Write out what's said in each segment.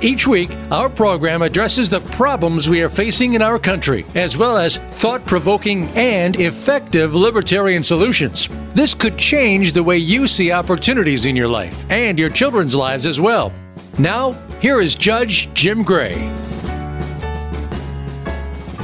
Each week, our program addresses the problems we are facing in our country, as well as thought provoking and effective libertarian solutions. This could change the way you see opportunities in your life and your children's lives as well. Now, here is Judge Jim Gray.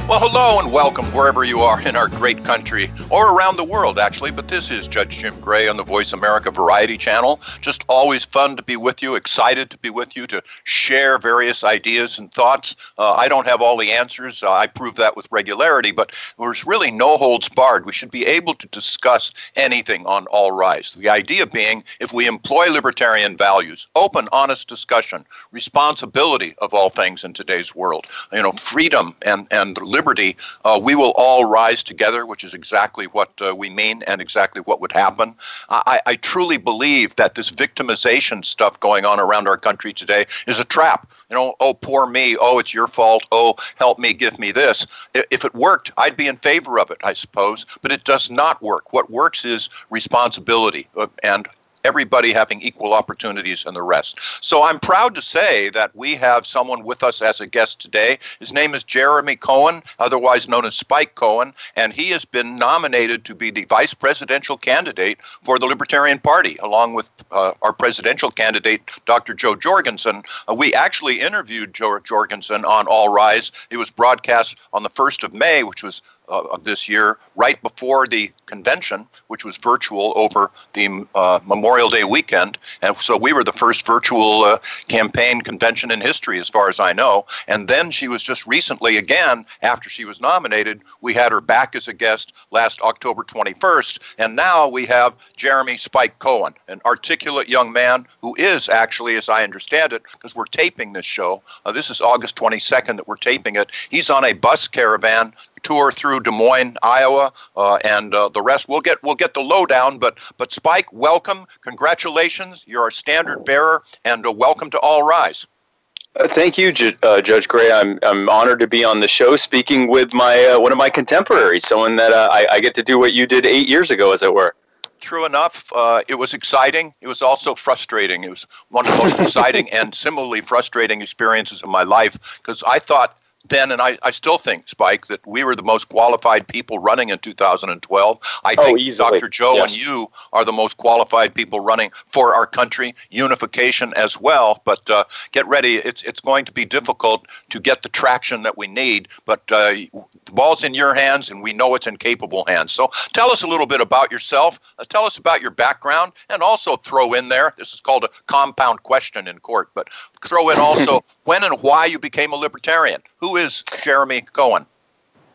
Well, hello and welcome wherever you are in our great country or around the world, actually. But this is Judge Jim Gray on the Voice America Variety Channel. Just always fun to be with you, excited to be with you to share various ideas and thoughts. Uh, I don't have all the answers. Uh, I prove that with regularity, but there's really no holds barred. We should be able to discuss anything on All Rise. The idea being if we employ libertarian values, open, honest discussion, responsibility of all things in today's world, you know, freedom and, and liberty, uh, we will all rise together, which is exactly what uh, we mean and exactly what would happen. I, I truly believe that this victimization stuff going on around our country today is a trap. You know, oh, poor me. Oh, it's your fault. Oh, help me, give me this. If it worked, I'd be in favor of it, I suppose. But it does not work. What works is responsibility uh, and everybody having equal opportunities and the rest. So I'm proud to say that we have someone with us as a guest today. His name is Jeremy Cohen, otherwise known as Spike Cohen, and he has been nominated to be the vice presidential candidate for the Libertarian Party, along with uh, our presidential candidate, Dr. Jo Jorgensen. Uh, we actually interviewed Jo Jorgensen on All Rise. It was broadcast on the 1st of May, which was of this year, right before the convention, which was virtual over the uh, Memorial Day weekend. And so we were the first virtual uh, campaign convention in history, as far as I know. And then she was just recently, again, after she was nominated, we had her back as a guest last October 21st. And now we have Jeremy Spike Cohen, an articulate young man who is actually, as I understand it, because we're taping this show, uh, this is August 22nd that we're taping it. He's on a bus caravan tour through Des Moines, Iowa, uh, and uh, the rest. We'll get we'll get the lowdown. But but Spike, welcome, congratulations. You're our standard bearer, and uh, welcome to All Rise. Uh, thank you, J- uh, Judge Gray. I'm I'm honored to be on the show, speaking with my uh, one of my contemporaries, someone that I, I get to do what you did eight years ago, as it were true enough. Uh, it was exciting. It was also frustrating. It was one of the most exciting and similarly frustrating experiences of my life because I thought then, and I, I still think, Spike, that we were the most qualified people running in 2012. I oh, think easily. Dr. Jo yes. and you are the most qualified people running for our country, unification as well. But uh, get ready, it's, it's going to be difficult to get the traction that we need. But uh, the ball's in your hands, and we know it's in capable hands. So tell us a little bit about yourself. Uh, tell us about your background, and also throw in there this is called a compound question in court, but throw in also when and why you became a libertarian. Who is Jeremy Cohen?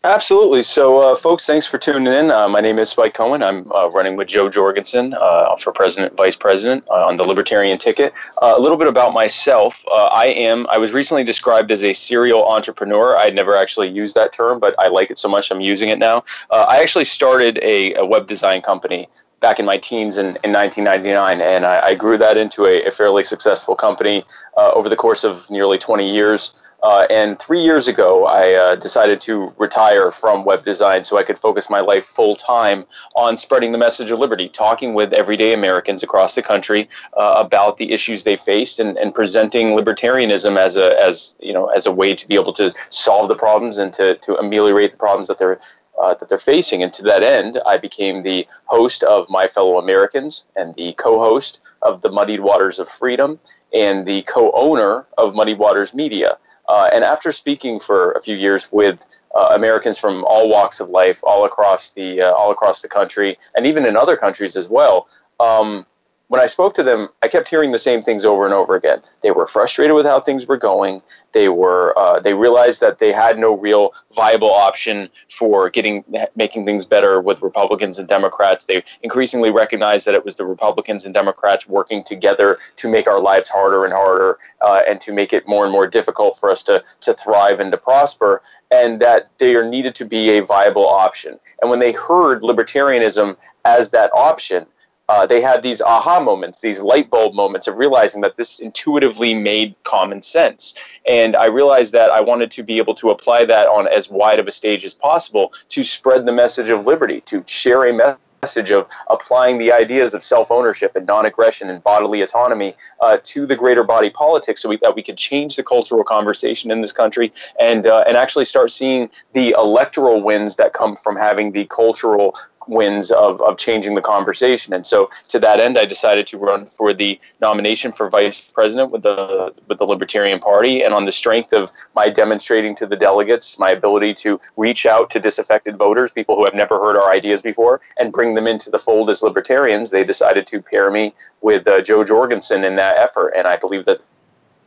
Absolutely. So, uh, folks, thanks for tuning in. Uh, my name is Spike Cohen. I'm uh, running with Jo Jorgensen uh, for president, vice president uh, on the Libertarian ticket. Uh, a little bit about myself. I am. I was recently described as a serial entrepreneur. I never actually used that term, but I like it so much I'm using it now. I actually started a, a web design company back in my teens in, in 1999, and I, I grew that into a, a fairly successful company uh, over the course of nearly 20 years. Uh, and three years ago, I uh, decided to retire from web design so I could focus my life full time on spreading the message of liberty, talking with everyday Americans across the country uh, about the issues they faced, and, and presenting libertarianism as a as you know as a way to be able to solve the problems and to to ameliorate the problems that they're uh, that they're facing. And to that end, I became the host of My Fellow Americans and the co host of the Muddied Waters of Freedom and the co owner of Muddied Waters Media. Uh, and after speaking for a few years with uh, Americans from all walks of life, all across the uh, all across the country, and even in other countries as well, um, when I spoke to them, I kept hearing the same things over and over again. They were frustrated with how things were going. They were uh, they realized that they had no real viable option for getting making things better with Republicans and Democrats. They increasingly recognized that it was the Republicans and Democrats working together to make our lives harder and harder uh, and to make it more and more difficult for us to to thrive and to prosper. And that there needed to be a viable option. And when they heard libertarianism as that option, uh, they had these aha moments, these light bulb moments of realizing that this intuitively made common sense. And I realized that I wanted to be able to apply that on as wide of a stage as possible to spread the message of liberty, to share a message of applying the ideas of self-ownership and non-aggression and bodily autonomy uh, to the greater body politic, so we, that we could change the cultural conversation in this country and uh, and actually start seeing the electoral wins that come from having the cultural wins of, of changing the conversation. And so to that end, I decided to run for the nomination for vice president with the with the Libertarian Party. And on the strength of my demonstrating to the delegates my ability to reach out to disaffected voters, people who have never heard our ideas before, and bring them into the fold as libertarians, they decided to pair me with uh, Jo Jorgensen in that effort. And I believe that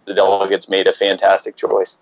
the delegates made a fantastic choice.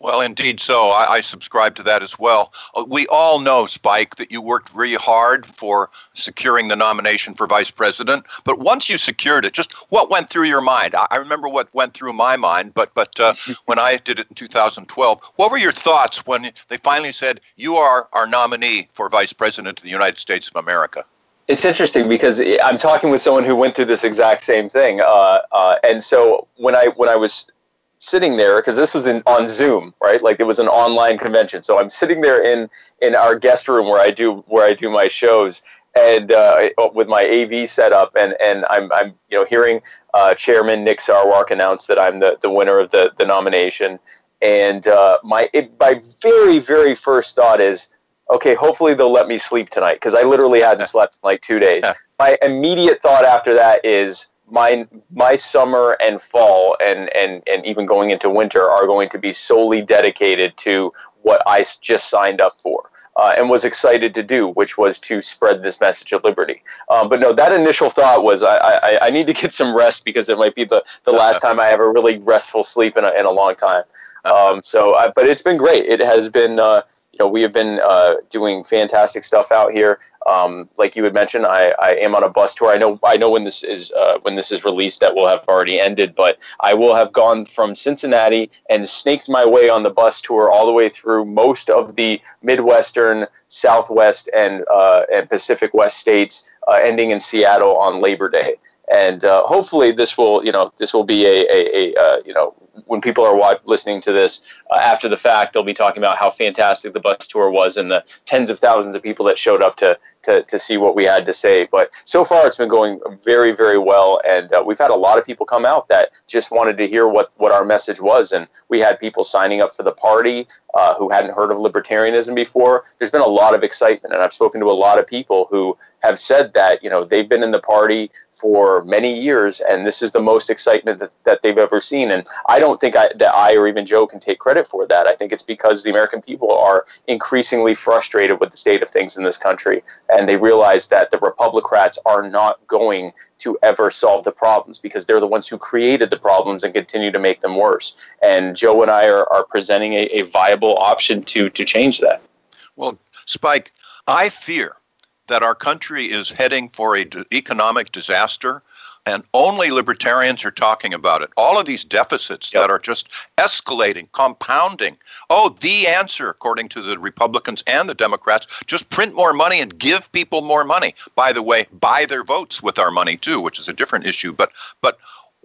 Well, indeed so. I, I, subscribe to that as well. Uh, we all know, Spike, that you worked really hard for securing the nomination for vice president. But once you secured it, just what went through your mind? I, I remember what went through my mind, but but uh, when I did it in 2012, what were your thoughts when they finally said you are our nominee for vice president of the United States of America? It's interesting because I'm talking with someone who went through this exact same thing, uh, uh, and so when I when I was sitting there because this was in, on Zoom, right? Like it was an online convention. So I'm sitting there in in our guest room where I do where I do my shows, and uh, with my AV setup, and and I'm I'm you know hearing uh, Chairman Nick Sarwark announce that I'm the the winner of the the nomination, and uh, my it, my very very first thought is. Okay, hopefully they'll let me sleep tonight because I literally hadn't slept in like two days. My immediate thought after that is, my my summer and fall and and and even going into winter are going to be solely dedicated to what I just signed up for. Uh, and was excited to do, which was to spread this message of liberty. Um, but no, that initial thought was I, I, I, need to get some rest because it might be the, the last time I have a really restful sleep in a, in a long time. Um, so, I, but it's been great. It has been, uh, you know, we have been uh, doing fantastic stuff out here. Um, like you had mentioned, I, I am on a bus tour. I know I know when this is uh, when this is released that will have already ended, but I will have gone from Cincinnati and snaked my way on the bus tour all the way through most of the Midwestern, Southwest, and uh, and Pacific West states, uh, ending in Seattle on Labor Day and uh, hopefully this will you know this will be a, a, a uh, you know when people are watch, listening to this uh, after the fact they'll be talking about how fantastic the bus tour was and the tens of thousands of people that showed up to to, to see what we had to say. But so far it's been going very very well. And uh, we've had a lot of people come out that just wanted to hear what what our message was. And we had people signing up for the party uh, who hadn't heard of libertarianism before. There's been a lot of excitement and i've spoken to a lot of people who have said that you know they've been in the party for many years, and this is the most excitement that, that they've ever seen. And I don't think I, that I or even Jo can take credit for that. I think it's because the American people are increasingly frustrated with the state of things in this country, and they realize that the Republicrats are not going to ever solve the problems because they're the ones who created the problems and continue to make them worse. And Jo and I are, are presenting a, a viable option to to change that. Well, Spike, I fear that our country is heading for a d- economic disaster and only libertarians are talking about it. All of these deficits yep. that are just escalating, compounding. Oh, the answer, according to the Republicans and the Democrats, just print more money and give people more money. By the way, buy their votes with our money too, which is a different issue. But but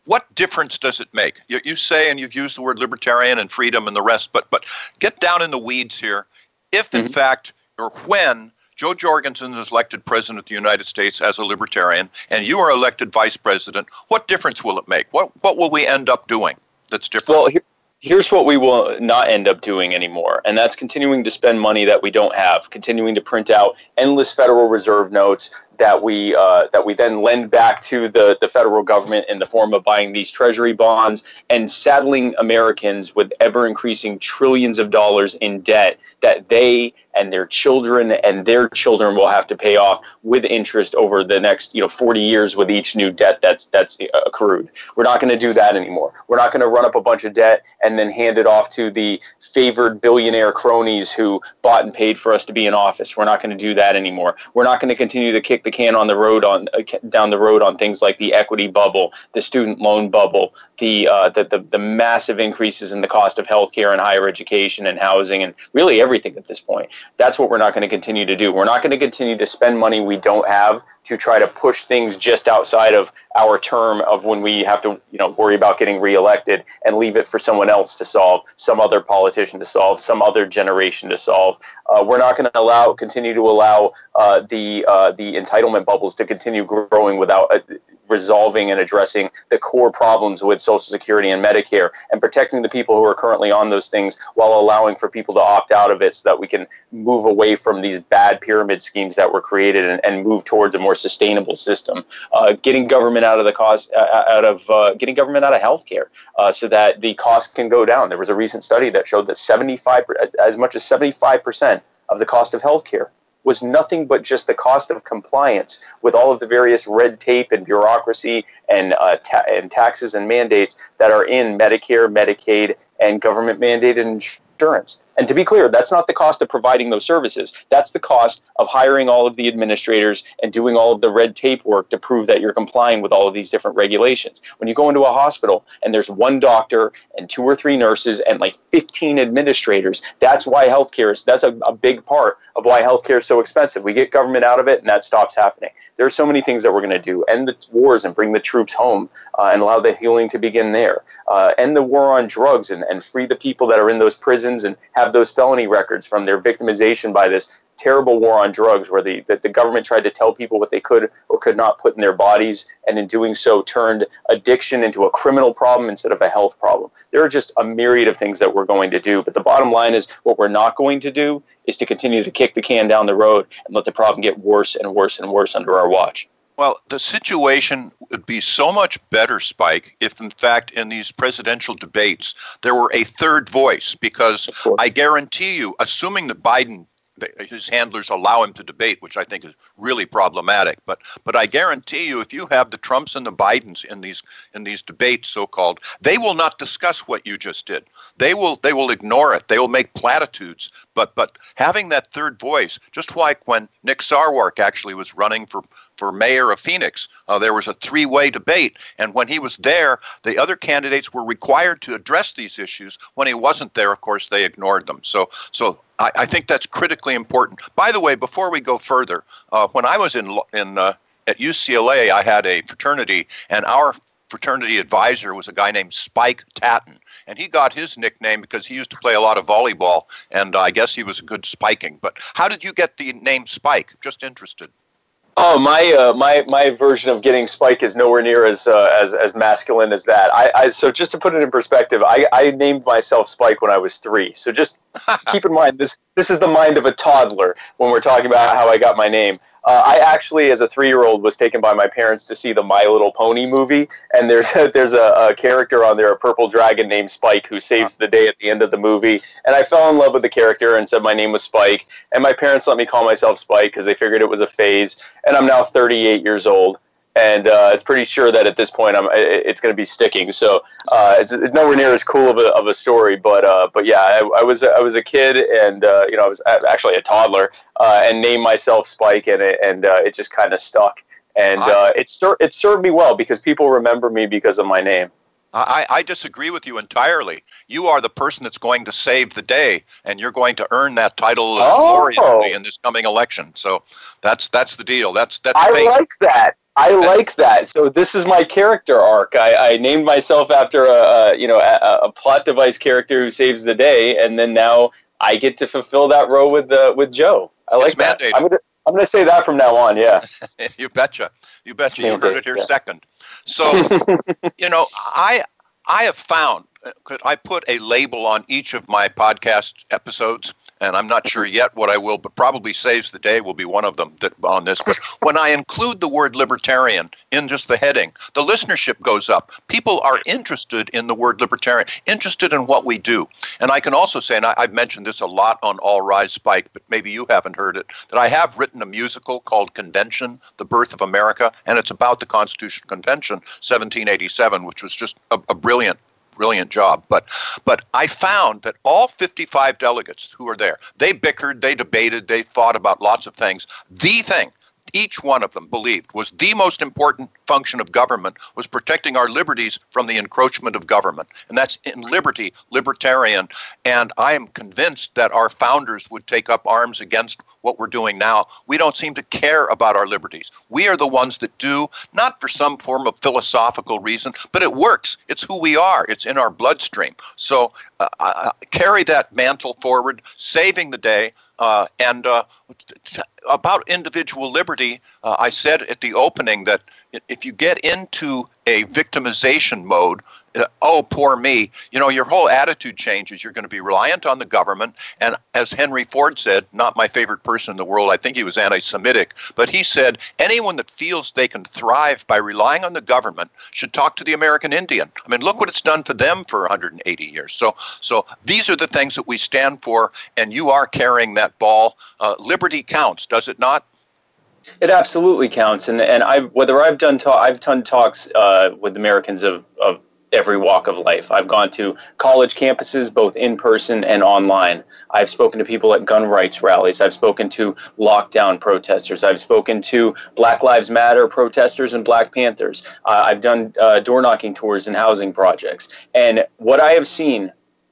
what difference does it make? You, you say, and you've used the word libertarian and freedom and the rest, but but get down in the weeds here. If in mm-hmm. fact or when Jo Jorgensen is elected president of the United States as a libertarian, and you are elected vice president, what difference will it make? What what will we end up doing that's different? Well, here's what we will not end up doing anymore, and that's continuing to spend money that we don't have, continuing to print out endless Federal Reserve notes that we uh, that we then lend back to the the federal government in the form of buying these Treasury bonds and saddling Americans with ever increasing trillions of dollars in debt that they and their children and their children will have to pay off with interest over the next you know 40 years with each new debt that's that's accrued. We're not going to do that anymore. We're not going to run up a bunch of debt and then hand it off to the favored billionaire cronies who bought and paid for us to be in office. We're not going to do that anymore. We're not going to continue to kick the can on the road on uh, down the road on things like the equity bubble, the student loan bubble, the, uh, the, the the massive increases in the cost of healthcare and higher education and housing and really everything at this point. That's what we're not going to continue to do. We're not going to continue to spend money we don't have to try to push things just outside of our term of when we have to you know worry about getting reelected and leave it for someone else to solve some other politician to solve some other generation to solve uh, we're not going to allow continue to allow uh, the uh, the entitlement bubbles to continue growing without uh, resolving and addressing the core problems with Social Security and Medicare and protecting the people who are currently on those things while allowing for people to opt out of it so that we can move away from these bad pyramid schemes that were created and, and move towards a more sustainable system. Uh, getting government out of the cost, uh, uh out of uh, getting government out of healthcare uh, so that the cost can go down. There was a recent study that showed that 75, as much as 75% of the cost of healthcare was nothing but just the cost of compliance with all of the various red tape and bureaucracy and, uh, ta- and taxes and mandates that are in Medicare, Medicaid, and government mandated insurance. And to be clear, that's not the cost of providing those services. That's the cost of hiring all of the administrators and doing all of the red tape work to prove that you're complying with all of these different regulations. When you go into a hospital and there's one doctor and two or three nurses and like 15 administrators, that's why healthcare is that's a, a big part of why healthcare is so expensive. We get government out of it and that stops happening. There are so many things that we're going to do. End the wars and bring the troops home uh, and allow the healing to begin there. Uh, end the war on drugs and, and free the people that are in those prisons and have have those felony records from their victimization by this terrible war on drugs where the, the, the, government tried to tell people what they could or could not put in their bodies and in doing so turned addiction into a criminal problem instead of a health problem. There are just a myriad of things that we're going to do but the bottom line is what we're not going to do is to continue to kick the can down the road and let the problem get worse and worse and worse under our watch well, the situation would be so much better, Spike, if in fact in these presidential debates there were a third voice, because I guarantee you, assuming that Biden his handlers allow him to debate, which I think is really problematic. But but I guarantee you, if you have the Trumps and the Bidens in these in these debates, so called, they will not discuss what you just did. They will they will ignore it. They will make platitudes. But but having that third voice, just like when Nick Sarwark actually was running for for mayor of Phoenix. Uh, there was a three way debate. And when he was there, the other candidates were required to address these issues. When he wasn't there, of course, they ignored them. So, so I, I think that's critically important. By the way, before we go further, uh, when I was in, in uh, at UCLA, I had a fraternity, and our fraternity advisor was a guy named Spike Tatton. And he got his nickname because he used to play a lot of volleyball, and I guess he was good spiking. But how did you get the name Spike? Just interested. Oh, my uh, my my version of getting Spike is nowhere near as uh, as as masculine as that. I, I so just to put it in perspective, I, I named myself Spike when I was three. So just keep in mind this this is the mind of a toddler when we're talking about how I got my name. Uh, I actually, as a three-year-old, was taken by my parents to see the My Little Pony movie, and there's a, there's a, a character on there, a purple dragon named Spike, who saves the day at the end of the movie. And I fell in love with the character and said my name was Spike. And my parents let me call myself Spike because they figured it was a phase. And I'm now 38 years old and uh, it's pretty sure that at this point I'm, it's going to be sticking. So uh, it's, it's, nowhere near as cool of a, of a story, but uh, but yeah, I, I, was I was a kid, and uh, you know I was actually a toddler, uh, and named myself Spike, and it, and uh, it just kind of stuck, and it ser- it served me well because people remember me because of my name. I, I disagree with you entirely. You are the person that's going to save the day, and you're going to earn that title oh. gloriously in this coming election. So that's that's the deal. That's that's. I like that. I like that. So this is my character arc. I, I named myself after a, a you know a, a, plot device character who saves the day, and then now I get to fulfill that role with uh, with Jo. I like it's that. Mandated. I'm gonna I'm gonna say that from now on. Yeah. you betcha. You betcha. You heard it here yeah. second. So you know I I have found could I put a label on each of my podcast episodes and I'm not sure yet what I will, but probably saves the day will be one of them that on this. But when I include the word libertarian in just the heading, the listenership goes up. People are interested in the word libertarian, interested in what we do. And I can also say, and I, have mentioned this a lot on All Rise Spike, but maybe you haven't heard it, that I have written a musical called Convention, The Birth of America, and it's about the Constitutional Convention, 1787, which was just a, a brilliant brilliant job. But but I found that all 55 delegates who were there, they bickered, they debated, they thought about lots of things. The thing each one of them believed was the most important function of government was protecting our liberties from the encroachment of government. And that's in liberty, libertarian. And I am convinced that our founders would take up arms against what we're doing now. We don't seem to care about our liberties. We are the ones that do, not for some form of philosophical reason, but it works. It's who we are, it's in our bloodstream. So uh, uh, carry that mantle forward, saving the day. Uh, and uh, about individual liberty, uh, I said at the opening that if you get into a victimization mode, oh, poor me, you know, your whole attitude changes. You're going to be reliant on the government. And as Henry Ford said, not my favorite person in the world, I think he was anti Semitic, but he said anyone that feels they can thrive by relying on the government should talk to the American Indian. I mean, look what it's done for them for 180 years. So, so these are the things that we stand for, and you are carrying that ball. Uh, liberty counts, does it not? It absolutely counts, and and I've whether I've done ta- I've done talks uh, with Americans of of every walk of life. I've gone to college campuses, both in person and online. I've spoken to people at gun rights rallies. I've spoken to lockdown protesters. I've spoken to Black Lives Matter protesters and Black Panthers. Uh, I've done uh, door knocking tours in housing projects. And what I have seen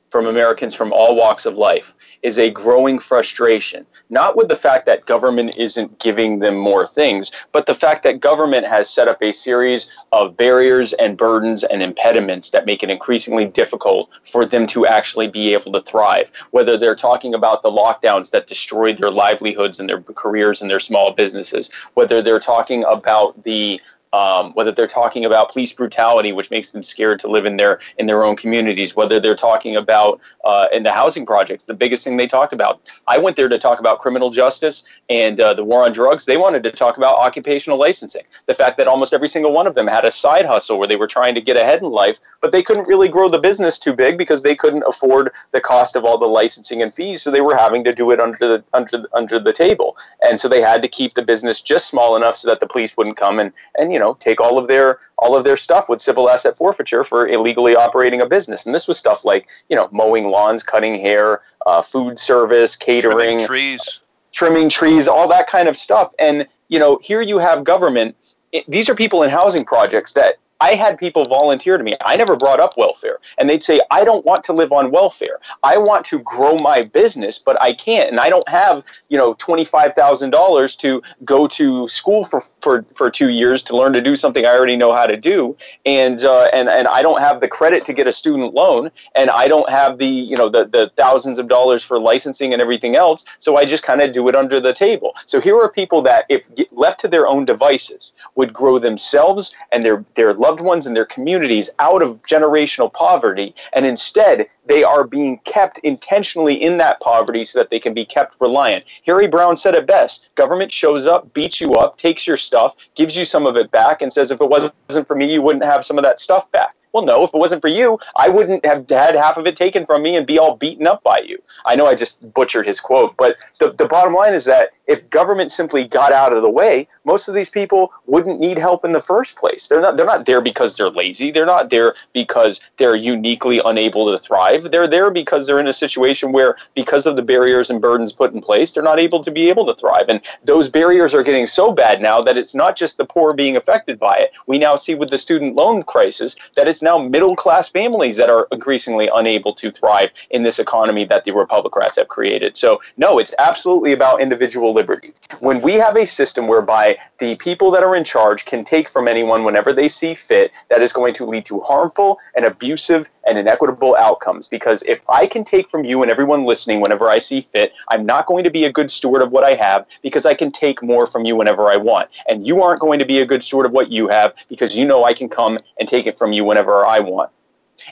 from Americans from all walks of life is a growing frustration, not with the fact that government isn't giving them more things, but the fact that government has set up a series of barriers and burdens and impediments that make it increasingly difficult for them to actually be able to thrive. Whether they're talking about the lockdowns that destroyed their livelihoods and their careers and their small businesses, whether they're talking about the um, whether they're talking about police brutality, which makes them scared to live in their in their own communities, whether they're talking about uh, in the housing projects, the biggest thing they talked about. I went there to talk about criminal justice and uh, the war on drugs. They wanted to talk about occupational licensing, the fact that almost every single one of them had a side hustle where they were trying to get ahead in life, but they couldn't really grow the business too big because they couldn't afford the cost of all the licensing and fees, so they were having to do it under the under under the table, and so they had to keep the business just small enough so that the police wouldn't come and and you know take all of their all of their stuff with civil asset forfeiture for illegally operating a business. And this was stuff like you know mowing lawns, cutting hair, uh, food service, catering, trimming trees, trimming trees, all that kind of stuff. And you know here you have government. It, these are people in housing projects that I had people volunteer to me. I never brought up welfare. And they'd say, I don't want to live on welfare. I want to grow my business, but I can't. And I don't have, you know, $25,000 to go to school for, for, for two years to learn to do something I already know how to do. And, uh, and, and I don't have the credit to get a student loan. And I don't have the, you know, the, the thousands of dollars for licensing and everything else. So I just kind of do it under the table. So here are people that, if left to their own devices, would grow themselves and their, their loved ones and their communities out of generational poverty, and instead they are being kept intentionally in that poverty so that they can be kept reliant. Harry Browne said it best government shows up, beats you up, takes your stuff, gives you some of it back, and says, if it wasn't for me, you wouldn't have some of that stuff back. Well, no, if it wasn't for you, I wouldn't have had half of it taken from me and be all beaten up by you. I know I just butchered his quote, but the, the bottom line is that if government simply got out of the way, most of these people wouldn't need help in the first place. They're not they're not there because they're lazy. They're not there because they're uniquely unable to thrive. They're there because they're in a situation where because of the barriers and burdens put in place, they're not able to be able to thrive. And those barriers are getting so bad now that it's not just the poor being affected by it. We now see with the student loan crisis that it's now middle class families that are increasingly unable to thrive in this economy that the Republicrats have created. So no, it's absolutely about individual liberty. When we have a system whereby the people that are in charge can take from anyone whenever they see fit, that is going to lead to harmful and abusive and inequitable outcomes. Because if I can take from you and everyone listening whenever I see fit, I'm not going to be a good steward of what I have because I can take more from you whenever I want. And you aren't going to be a good steward of what you have because you know I can come and take it from you whenever I want.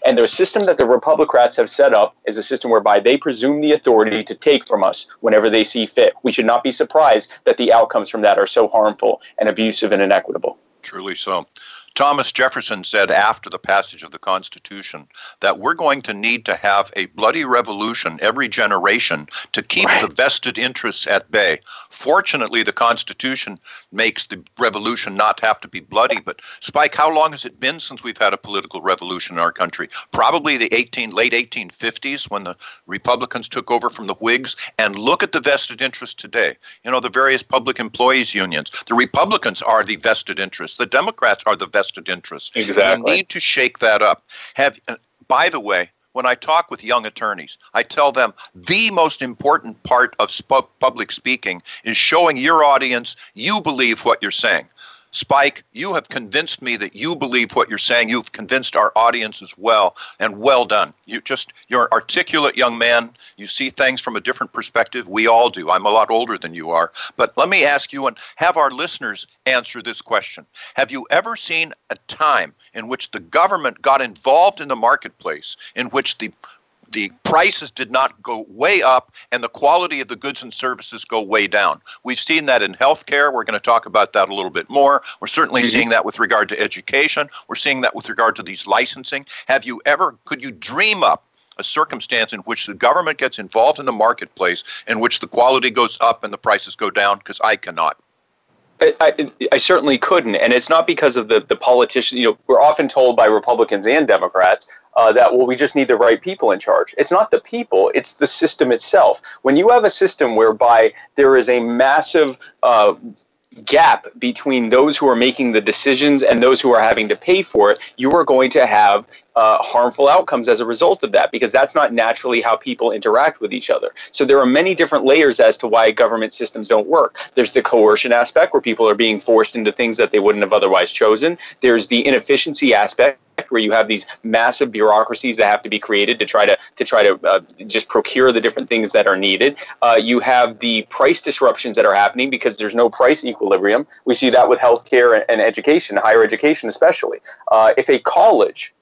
And the system that the Republicrats have set up is a system whereby they presume the authority to take from us whenever they see fit. We should not be surprised that the outcomes from that are so harmful and abusive and inequitable. Truly so. Thomas Jefferson said after the passage of the Constitution that we're going to need to have a bloody revolution every generation to keep right. the vested interests at bay. Fortunately, the Constitution makes the revolution not have to be bloody. But Spike, how long has it been since we've had a political revolution in our country? Probably the 18 late 1850s when the Republicans took over from the Whigs. And look at the vested interests today. You know the various public employees unions. The Republicans are the vested interests. The Democrats are the vested interests. Exactly. You need to shake that up. Have, uh, by the way, when I talk with young attorneys, I tell them the most important part of sp- public speaking is showing your audience you believe what you're saying. Spike, you have convinced me that you believe what you're saying. You've convinced our audience as well, and well done. You just you're an articulate young man. You see things from a different perspective. We all do. I'm a lot older than you are. But let me ask you and have our listeners answer this question. Have you ever seen a time in which the government got involved in the marketplace in which the the prices did not go way up and the quality of the goods and services go way down. We've seen that in healthcare. We're going to talk about that a little bit more. We're certainly mm-hmm. seeing that with regard to education. We're seeing that with regard to these licensing. Have you ever, could you dream up a circumstance in which the government gets involved in the marketplace, in which the quality goes up and the prices go down? Because I cannot. I, I, certainly couldn't, and it's not because of the the politicians. You know, we're often told by Republicans and Democrats uh, that well, we just need the right people in charge. It's not the people; it's the system itself. When you have a system whereby there is a massive uh, gap between those who are making the decisions and those who are having to pay for it, you are going to have uh, harmful outcomes as a result of that because that's not naturally how people interact with each other. So there are many different layers as to why government systems don't work. There's the coercion aspect where people are being forced into things that they wouldn't have otherwise chosen. There's the inefficiency aspect where you have these massive bureaucracies that have to be created to try to to try to uh, just procure the different things that are needed. Uh, you have the price disruptions that are happening because there's no price equilibrium. We see that with healthcare and education, higher education especially. Uh, if a college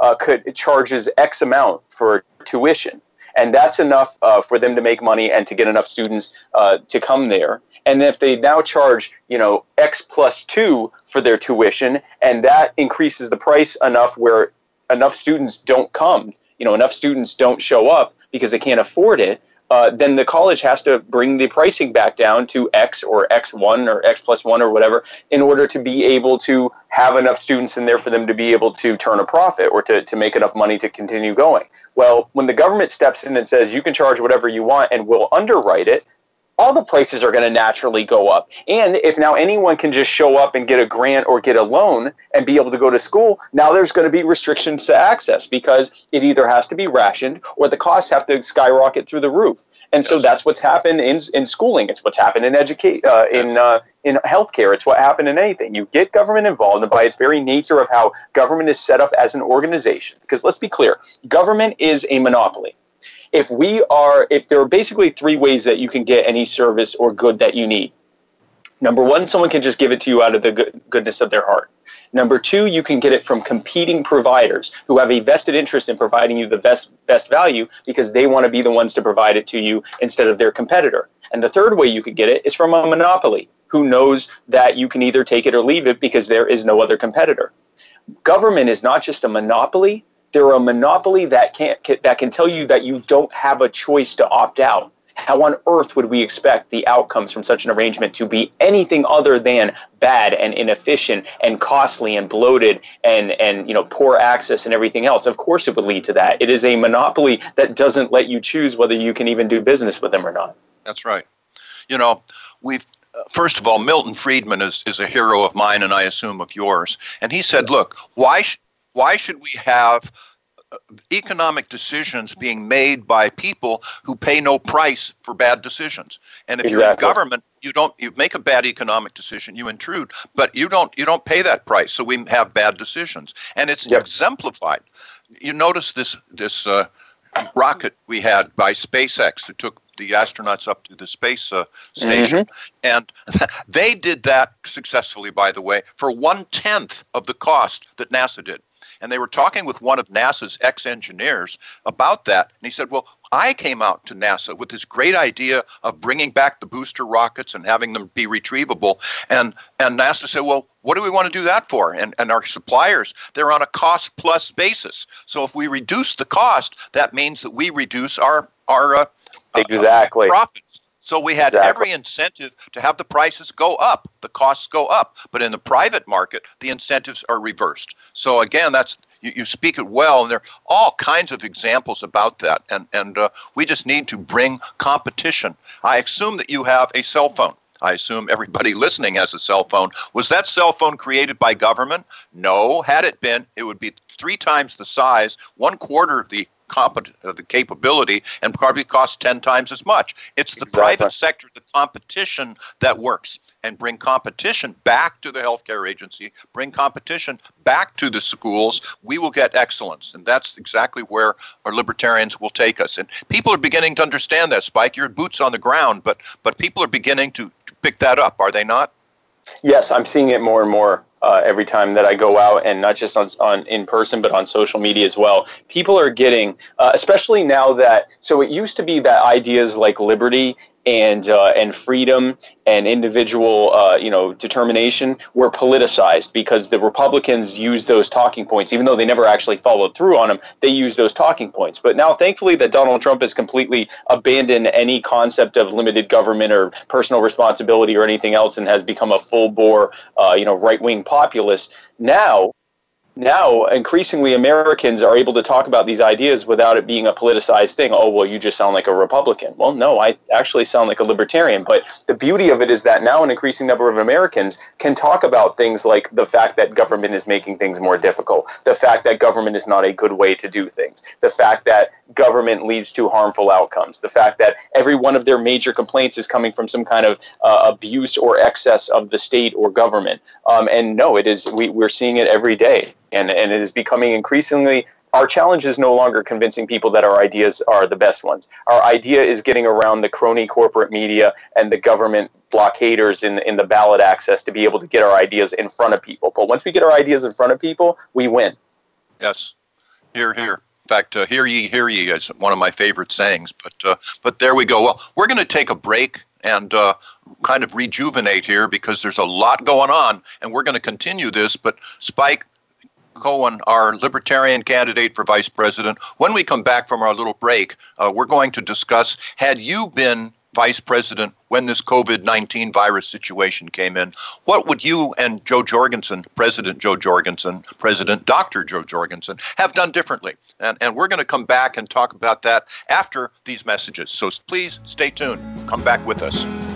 uh, could charges X amount for tuition, and that's enough uh, for them to make money and to get enough students uh, to come there. And if they now charge, you know, X plus two for their tuition, and that increases the price enough where enough students don't come, you know, enough students don't show up because they can't afford it, uh, then the college has to bring the pricing back down to X or X1 or X plus one or whatever in order to be able to have enough students in there for them to be able to turn a profit or to, to make enough money to continue going. Well, when the government steps in and says you can charge whatever you want and we'll underwrite it, all the prices are going to naturally go up. And if now anyone can just show up and get a grant or get a loan and be able to go to school, now there's going to be restrictions to access because it either has to be rationed or the costs have to skyrocket through the roof. And so that's what's happened in, in schooling. It's what's happened in educate uh, in uh, in healthcare. It's what happened in anything. You get government involved, and by its very nature of how government is set up as an organization, because let's be clear, government is a monopoly if we are if there are basically three ways that you can get any service or good that you need. Number one someone can just give it to you out of the good, goodness of their heart. Number two you can get it from competing providers who have a vested interest in providing you the best best value because they want to be the ones to provide it to you instead of their competitor. And the third way you could get it is from a monopoly who knows that you can either take it or leave it because there is no other competitor. Government is not just a monopoly they're a monopoly that can't that can tell you that you don't have a choice to opt out. How on earth would we expect the outcomes from such an arrangement to be anything other than bad and inefficient and costly and bloated and and you know poor access and everything else? Of course, it would lead to that. It is a monopoly that doesn't let you choose whether you can even do business with them or not. That's right. You know, we've uh, first of all, Milton Friedman is, is a hero of mine and I assume of yours. And he said, look, why, sh- why should we have uh, economic decisions being made by people who pay no price for bad decisions. And if exactly. you're in government, you don't you make a bad economic decision, you intrude, but you don't you don't pay that price. So we have bad decisions, and it's yep. exemplified. You notice this this uh, rocket we had by SpaceX that took the astronauts up to the space uh, station, mm-hmm. and they did that successfully, by the way, for one tenth of the cost that NASA did. And they were talking with one of NASA's ex engineers about that. And he said, Well, I came out to NASA with this great idea of bringing back the booster rockets and having them be retrievable. And, and NASA said, Well, what do we want to do that for? And, and our suppliers, they're on a cost plus basis. So if we reduce the cost, that means that we reduce our, our uh, exactly. Uh, profits. So we had Exactly. every incentive to have the prices go up, the costs go up. But in the private market, the incentives are reversed. So again, that's you, you speak it well, and there are all kinds of examples about that. And and uh, we just need to bring competition. I assume that you have a cell phone. I assume everybody listening has a cell phone. Was that cell phone created by government? No. Had it been, it would be three times the size, one quarter of the compet- of uh, the capability, and probably cost ten times as much. It's the Exactly. private sector, the competition that works, and bring competition back to the healthcare agency, bring competition back to the schools. We will get excellence, and that's exactly where our libertarians will take us. And people are beginning to understand that. Spike, your boots on the ground, but but people are beginning to, to pick that up, are they not? Yes, I'm seeing it more and more uh, every time that I go out, and not just on, on in person, but on social media as well. People are getting, uh, especially now that so it used to be that ideas like liberty and uh, and freedom and individual uh, you know determination were politicized because the Republicans used those talking points, even though they never actually followed through on them. They used those talking points. But now, thankfully, that Donald Trump has completely abandoned any concept of limited government or personal responsibility or anything else, and has become a full bore uh, you know right wing populist. Now now increasingly Americans are able to talk about these ideas without it being a politicized thing. Oh, well, you just sound like a Republican. Well, no, I actually sound like a libertarian. But the beauty of it is that now an increasing number of Americans can talk about things like the fact that government is making things more difficult, the fact that government is not a good way to do things, the fact that government leads to harmful outcomes, the fact that every one of their major complaints is coming from some kind of uh, abuse or excess of the state or government. Um, and no, it is we, we're seeing it every day and, and it is becoming increasingly our challenge is no longer convincing people that our ideas are the best ones. Our idea is getting around the crony corporate media and the government blockaders in, in the ballot access to be able to get our ideas in front of people. But once we get our ideas in front of people, we win. Yes. Here, here. In fact, uh, hear ye, hear ye is one of my favorite sayings. But uh, but there we go. Well, we're going to take a break and uh, kind of rejuvenate here because there's a lot going on, and we're going to continue this. But Spike Cohen, our Libertarian candidate for vice president, when we come back from our little break, uh, we're going to discuss: Had you been vice president when this COVID 19 virus situation came in. What would you and Jo Jorgensen, President Jo Jorgensen, President Dr. Jo Jorgensen, have done differently? And, and we're going to come back and talk about that after these messages. So please stay tuned. Come back with us.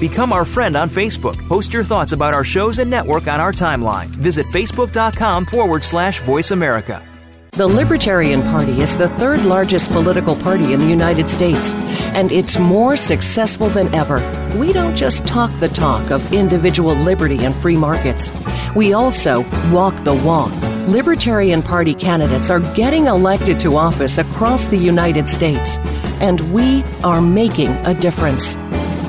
Become our friend on Facebook. Post your thoughts about our shows and network on our timeline. Visit facebook.com forward slash voice America. The Libertarian Party is the third largest political party in the United States, and it's more successful than ever. We don't just talk the talk of individual liberty and free markets, we also walk the walk. Libertarian Party candidates are getting elected to office across the United States, and we are making a difference.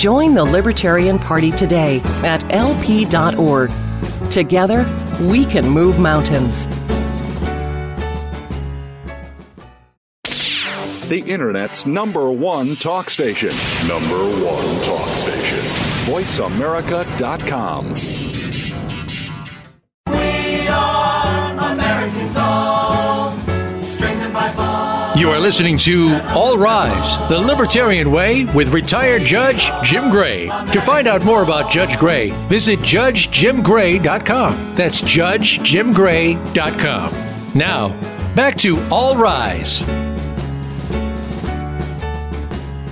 Join the Libertarian Party today at lp.org. Together, we can move mountains. The Internet's number one talk station. Number one talk station. VoiceAmerica.com. You are listening to All Rise, the Libertarian Way with retired Judge Jim Gray. To find out more about Judge Gray, visit judgejimgray.com. That's judgejimgray.com. Now, back to All Rise.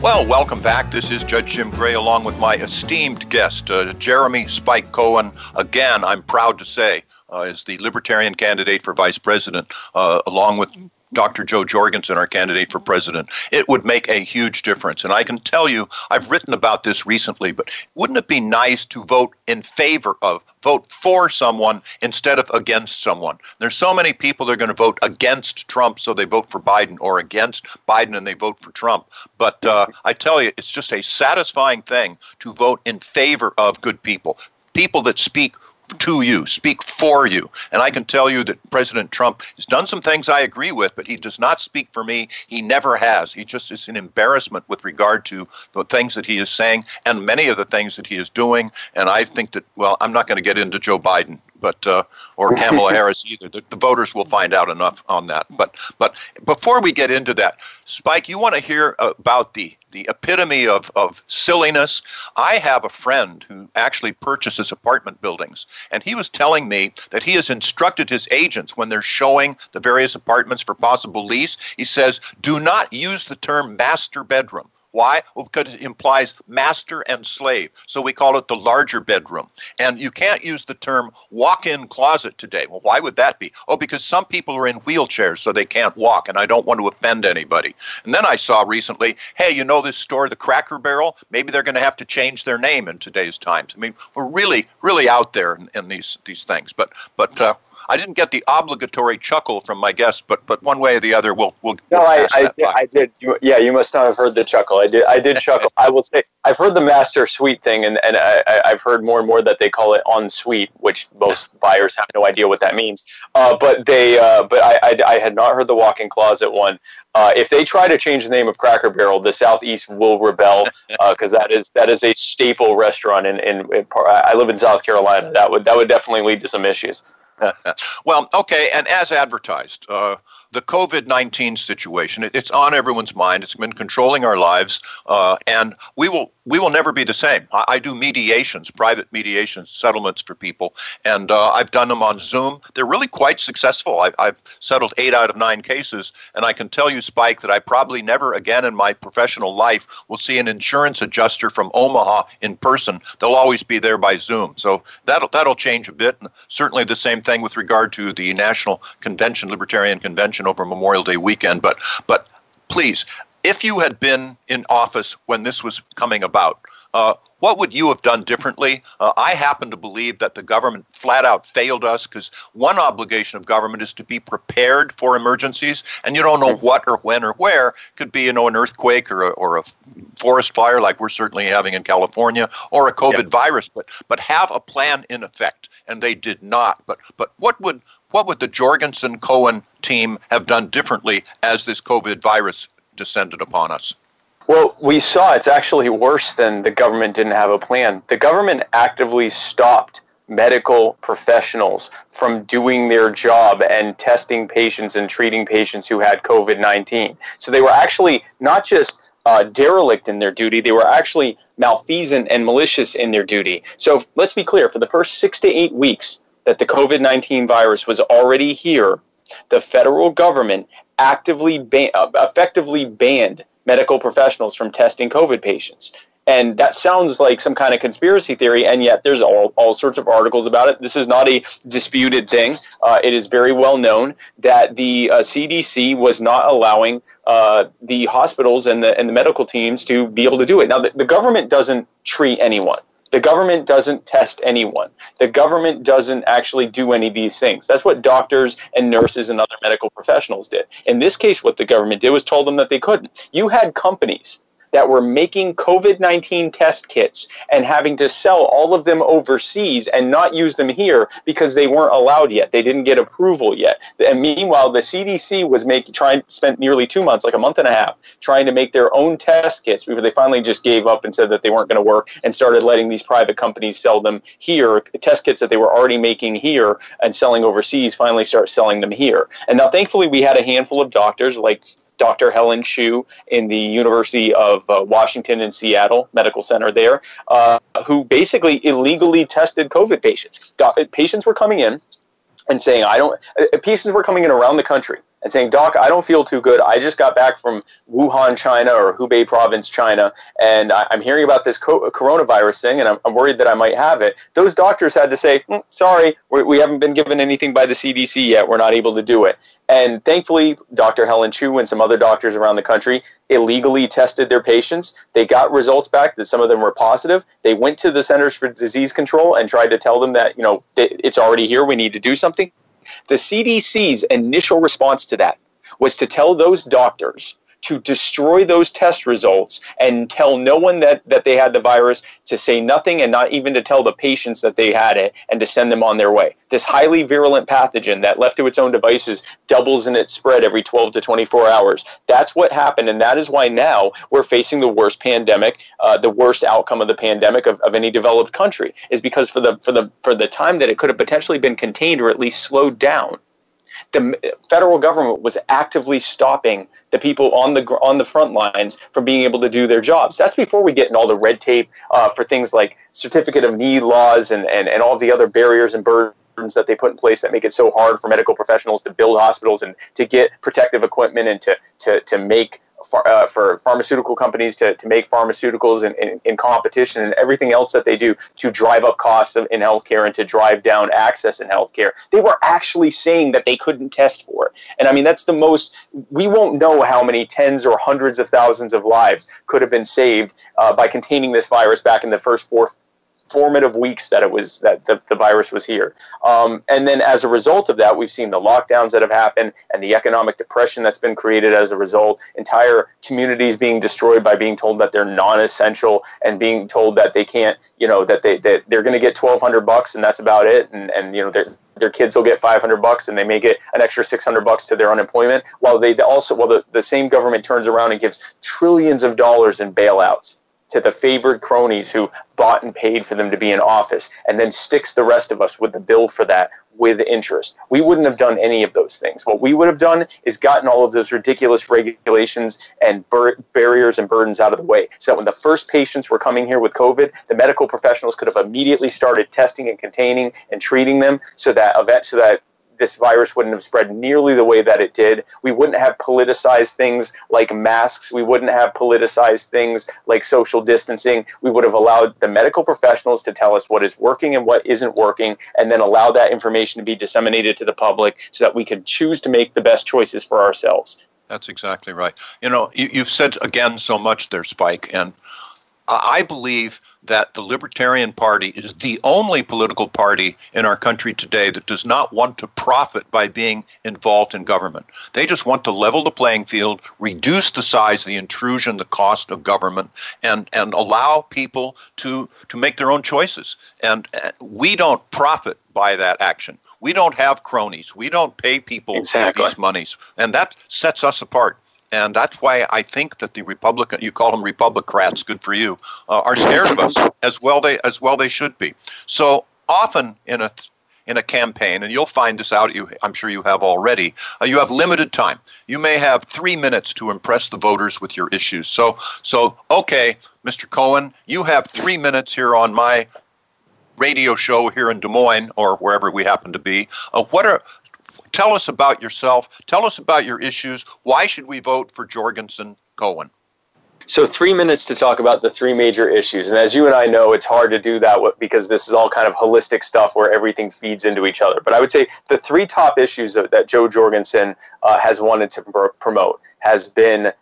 Well, welcome back. This is Judge Jim Gray along with my esteemed guest, uh, Jeremy Spike Cohen. Again, I'm proud to say, uh, is the Libertarian candidate for vice president, uh, along with Dr. Jo Jorgensen, our candidate for president. It would make a huge difference. And I can tell you, I've written about this recently, but wouldn't it be nice to vote in favor of, vote for someone instead of against someone? There's so many people that are going to vote against Trump, so they vote for Biden, or against Biden and they vote for Trump. But uh, I tell you, it's just a satisfying thing to vote in favor of good people, people that speak to you, speak for you. And I can tell you that President Trump has done some things I agree with, but he does not speak for me. He never has. He just is an embarrassment with regard to the things that he is saying and many of the things that he is doing. And I think that, well, I'm not going to get into Joe Biden but uh, or Kamala Harris either. The, the, voters will find out enough on that. But but before we get into that, Spike, you want to hear about the the epitome of, of silliness. I have a friend who actually purchases apartment buildings, and he was telling me that he has instructed his agents when they're showing the various apartments for possible lease. He says, do not use the term master bedroom why? Well, because it implies master and slave. So we call it the larger bedroom. And you can't use the term walk in closet today. Well, why would that be? Oh, because some people are in wheelchairs so they can't walk, and I don't want to offend anybody. And then I saw recently, hey, you know this store, the Cracker Barrel? Maybe they're going to have to change their name in today's times. I mean, we're really, really out there in, in these, these things. But, but, uh, I didn't get the obligatory chuckle from my guest, but but one way or the other, we'll we'll. No, I, I did, I did. You, yeah, you must not have heard the chuckle. I did. I did chuckle. I will say I've heard the master suite thing, and and I, I've heard more and more that they call it en suite, which most buyers have no idea what that means. Uh, but they, uh, but I, I, I had not heard the walk-in closet one. Uh, if they try to change the name of Cracker Barrel, the Southeast will rebel because uh, that is that is a staple restaurant in, in, in I live in South Carolina. That would that would definitely lead to some issues. well, okay, and as advertised, uh, the COVID 19 situation, it, it's on everyone's mind. It's been controlling our lives, uh, and we will, we will never be the same. I, I do mediations, private mediations, settlements for people, and uh, I've done them on Zoom. They're really quite successful. I, I've settled eight out of nine cases, and I can tell you, Spike, that I probably never again in my professional life will see an insurance adjuster from Omaha in person. They'll always be there by Zoom. So that'll, that'll change a bit. And certainly the same thing with regard to the National Convention, Libertarian Convention over Memorial Day weekend. But but please, if you had been in office when this was coming about, uh, what would you have done differently? Uh, I happen to believe that the government flat out failed us because one obligation of government is to be prepared for emergencies, and you don't know what or when or where. Could be, you know, an earthquake or a, or a forest fire like we're certainly having in California, or a COVID yep. virus. But but have a plan in effect, and they did not. But but what would what would the Jorgensen Cohen team have done differently as this COVID virus descended upon us? Well, we saw it's actually worse than the government didn't have a plan. The government actively stopped medical professionals from doing their job and testing patients and treating patients who had COVID 19. So they were actually not just uh, derelict in their duty, they were actually malfeasant and malicious in their duty. So let's be clear for the first six to eight weeks, that the COVID 19 virus was already here, the federal government actively, ban- uh, effectively banned medical professionals from testing COVID patients. And that sounds like some kind of conspiracy theory, and yet there's all, all sorts of articles about it. This is not a disputed thing. Uh, it is very well known that the uh, CDC was not allowing uh, the hospitals and the, and the medical teams to be able to do it. Now, the, the government doesn't treat anyone. The government doesn't test anyone. The government doesn't actually do any of these things. That's what doctors and nurses and other medical professionals did. In this case, what the government did was told them that they couldn't. You had companies that were making COVID 19 test kits and having to sell all of them overseas and not use them here because they weren't allowed yet. They didn't get approval yet. And meanwhile, the CDC was making, trying, spent nearly two months, like a month and a half, trying to make their own test kits before they finally just gave up and said that they weren't going to work and started letting these private companies sell them here. Test kits that they were already making here and selling overseas finally start selling them here. And now, thankfully, we had a handful of doctors like Dr. Helen Chu in the University of uh, Washington in Seattle Medical Center there, uh, who basically illegally tested COVID patients. Do- patients were coming in and saying, I don't, uh, patients were coming in around the country and saying, Doc, I don't feel too good. I just got back from Wuhan, China, or Hubei province, China, and I, am hearing about this co- coronavirus thing, and I'm, I'm, worried that I might have it. Those doctors had to say, mm, sorry, we, we haven't been given anything by the CDC yet. We're not able to do it. And thankfully, Dr. Helen Chu and some other doctors around the country illegally tested their patients. They got results back that some of them were positive. They went to the Centers for Disease Control and tried to tell them that, you know, it's already here. We need to do something. The CDC's initial response to that was to tell those doctors to destroy those test results and tell no one that, that they had the virus, to say nothing and not even to tell the patients that they had it and to send them on their way. This highly virulent pathogen that, left to its own devices, doubles in its spread every 12 to 24 hours. That's what happened, and that is why now we're facing the worst pandemic, uh, the worst outcome of the pandemic of, of any developed country, is because for the, for, the, for the time that it could have potentially been contained or at least slowed down, the federal government was actively stopping the people on the on the front lines from being able to do their jobs. That's before we get in all the red tape uh, for things like certificate of need laws and, and, and all the other barriers and burdens that they put in place that make it so hard for medical professionals to build hospitals and to get protective equipment and to, to, to make uh, for pharmaceutical companies to, to make pharmaceuticals in, in, in, competition and everything else that they do to drive up costs of, in healthcare and to drive down access in healthcare. They were actually saying that they couldn't test for it. And I mean, that's the most, we won't know how many tens or hundreds of thousands of lives could have been saved uh, by containing this virus back in the first four, formative weeks that it was that the, the virus was here. Um, and then as a result of that, we've seen the lockdowns that have happened and the economic depression that's been created as a result. Entire communities being destroyed by being told that they're non-essential and being told that they can't, you know, that they that they're going to get twelve hundred bucks and that's about it. And and you know they're their kids will get 500 bucks and they may get an extra 600 bucks to their unemployment while they also while the, the same government turns around and gives trillions of dollars in bailouts to the favored cronies who bought and paid for them to be in office, and then sticks the rest of us with the bill for that with interest. We wouldn't have done any of those things. What we would have done is gotten all of those ridiculous regulations and bur- barriers and burdens out of the way. So that when the first patients were coming here with COVID, the medical professionals could have immediately started testing and containing and treating them so that so that this virus wouldn't have spread nearly the way that it did. We wouldn't have politicized things like masks. We wouldn't have politicized things like social distancing. We would have allowed the medical professionals to tell us what is working and what isn't working, and then allow that information to be disseminated to the public so that we can choose to make the best choices for ourselves. That's exactly right. You know, you, have said again so much there, Spike, and I believe that the Libertarian Party is the only political party in our country today that does not want to profit by being involved in government. They just want to level the playing field, reduce the size, the intrusion, the cost of government, and, and allow people to, to make their own choices. And uh, we don't profit by that action. We don't have cronies. We don't pay people exactly. these monies. And that sets us apart and that's why I think that the Republican, you call them Republicrats, good for you, uh, are scared of us as well. They as well they should be. So often in a in a campaign, and you'll find this out. You, I'm sure you have already. Uh, you have limited time. You may have three minutes to impress the voters with your issues. So, so okay, Mr. Cohen, you have three minutes here on my radio show here in Des Moines or wherever we happen to be. Uh, what are Tell us about yourself. Tell us about your issues. Why should we vote for Jorgensen Cohen? So, three minutes to talk about the three major issues. And as you and I know, it's hard to do that because this is all kind of holistic stuff where everything feeds into each other. But I would say the three top issues that Jo Jorgensen uh, has wanted to pr- promote has been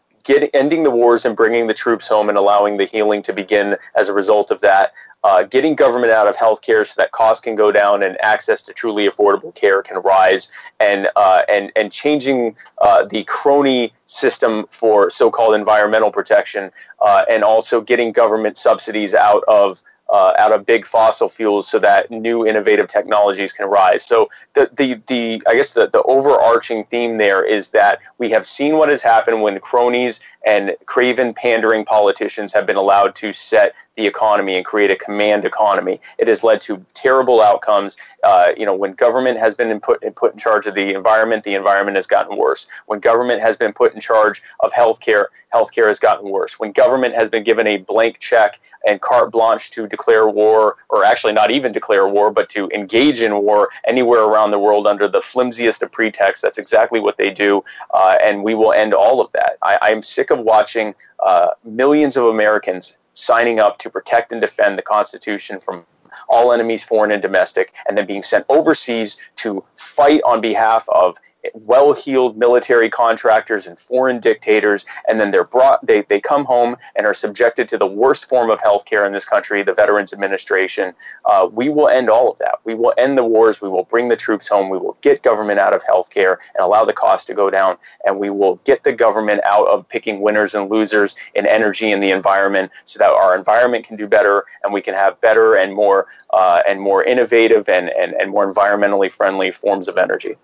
Ending the wars and bringing the troops home and allowing the healing to begin as a result of that uh, getting government out of healthcare so that costs can go down and access to truly affordable care can rise, and uh, and and changing uh, the crony system for so-called environmental protection, uh, and also getting government subsidies out of uh, out of big fossil fuels so that new innovative technologies can rise. So the, the, the I guess the, the overarching theme there is that we have seen what has happened when cronies and craven pandering politicians have been allowed to set the economy and create a command economy. It has led to terrible outcomes. Uh, you know, when government has been put put in charge of the environment, the environment has gotten worse. When government has been put in charge of healthcare, healthcare has gotten worse. When government has been given a blank check and carte blanche to declare war, or actually not even declare war, but to engage in war anywhere around the world under the flimsiest of pretexts, that's exactly what they do, uh, and we will end all of that. I, am sick of watching uh, millions of Americans signing up to protect and defend the Constitution from all enemies, foreign and domestic, and then being sent overseas to fight on behalf of well heeled military contractors and foreign dictators, and then they're brought, they, they come home and are subjected to the worst form of healthcare in this country, the Veterans Administration. Uh, we will end all of that. We will end the wars. We will bring the troops home. We will get government out of healthcare and allow the cost to go down. And we will get the government out of picking winners and losers in energy and the environment so that our environment can do better and we can have better and more uh, and more innovative and, and, and more environmentally friendly forms of energy.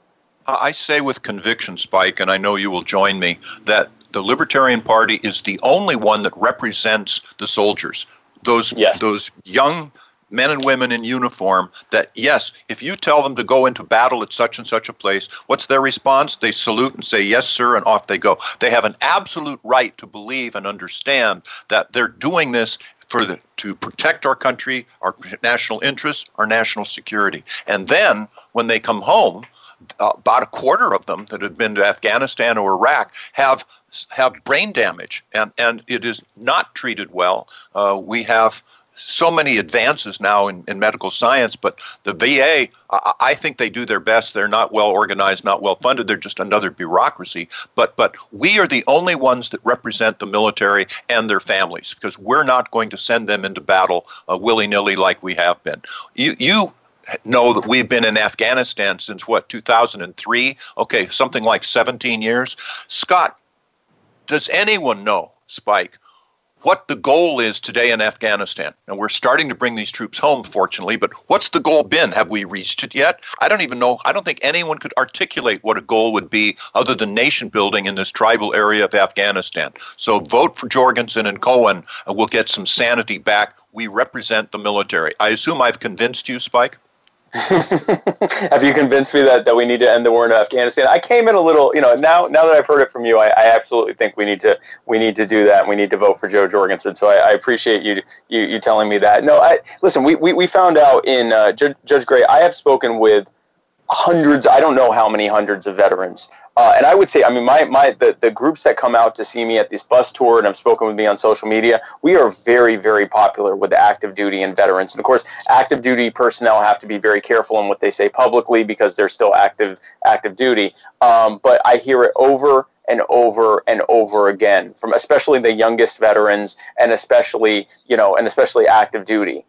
I say with conviction, Spike, and I know you will join me, that the Libertarian Party is the only one that represents the soldiers. Those yes. those young men and women in uniform that yes, if you tell them to go into battle at such and such a place, what's their response? They salute and say yes sir and off they go. They have an absolute right to believe and understand that they're doing this for the, to protect our country, our national interests, our national security. And then when they come home, uh, about a quarter of them that have been to Afghanistan or Iraq have have brain damage, and and it is not treated well. Uh, we have so many advances now in, in medical science, but the VA, I, I, think they do their best. They're not well organized, not well funded. They're just another bureaucracy. But but we are the only ones that represent the military and their families because we're not going to send them into battle uh, willy nilly like we have been. You you know that we've been in Afghanistan since what 2003 okay something like 17 years scott does anyone know spike what the goal is today in Afghanistan. And we're starting to bring these troops home, fortunately, but what's the goal been? Have we reached it yet? I don't even know. I don't think anyone could articulate what a goal would be other than nation building in this tribal area of Afghanistan. So vote for Jorgensen and Cohen, and we'll get some sanity back. We represent the military. I assume I've convinced you, Spike? Have you convinced me that, that we need to end the war in Afghanistan? I came in a little, you know, now now that I've heard it from you, I, I absolutely think we need to we need to do that. We need to vote for Jo Jorgensen. So I, I appreciate you, you you telling me that. No, I listen. We we, we found out in uh, Judge, Judge Gray. I have spoken with hundreds. I don't know how many hundreds of veterans uh, and I would say, I mean, my, my the, the groups that come out to see me at this bus tour and have spoken with me on social media, we are very, very popular with active duty and veterans. And of course, active duty personnel have to be very careful in what they say publicly because they're still active active duty. Um, but I hear it over and over and over again from especially the youngest veterans and especially you know and especially active duty.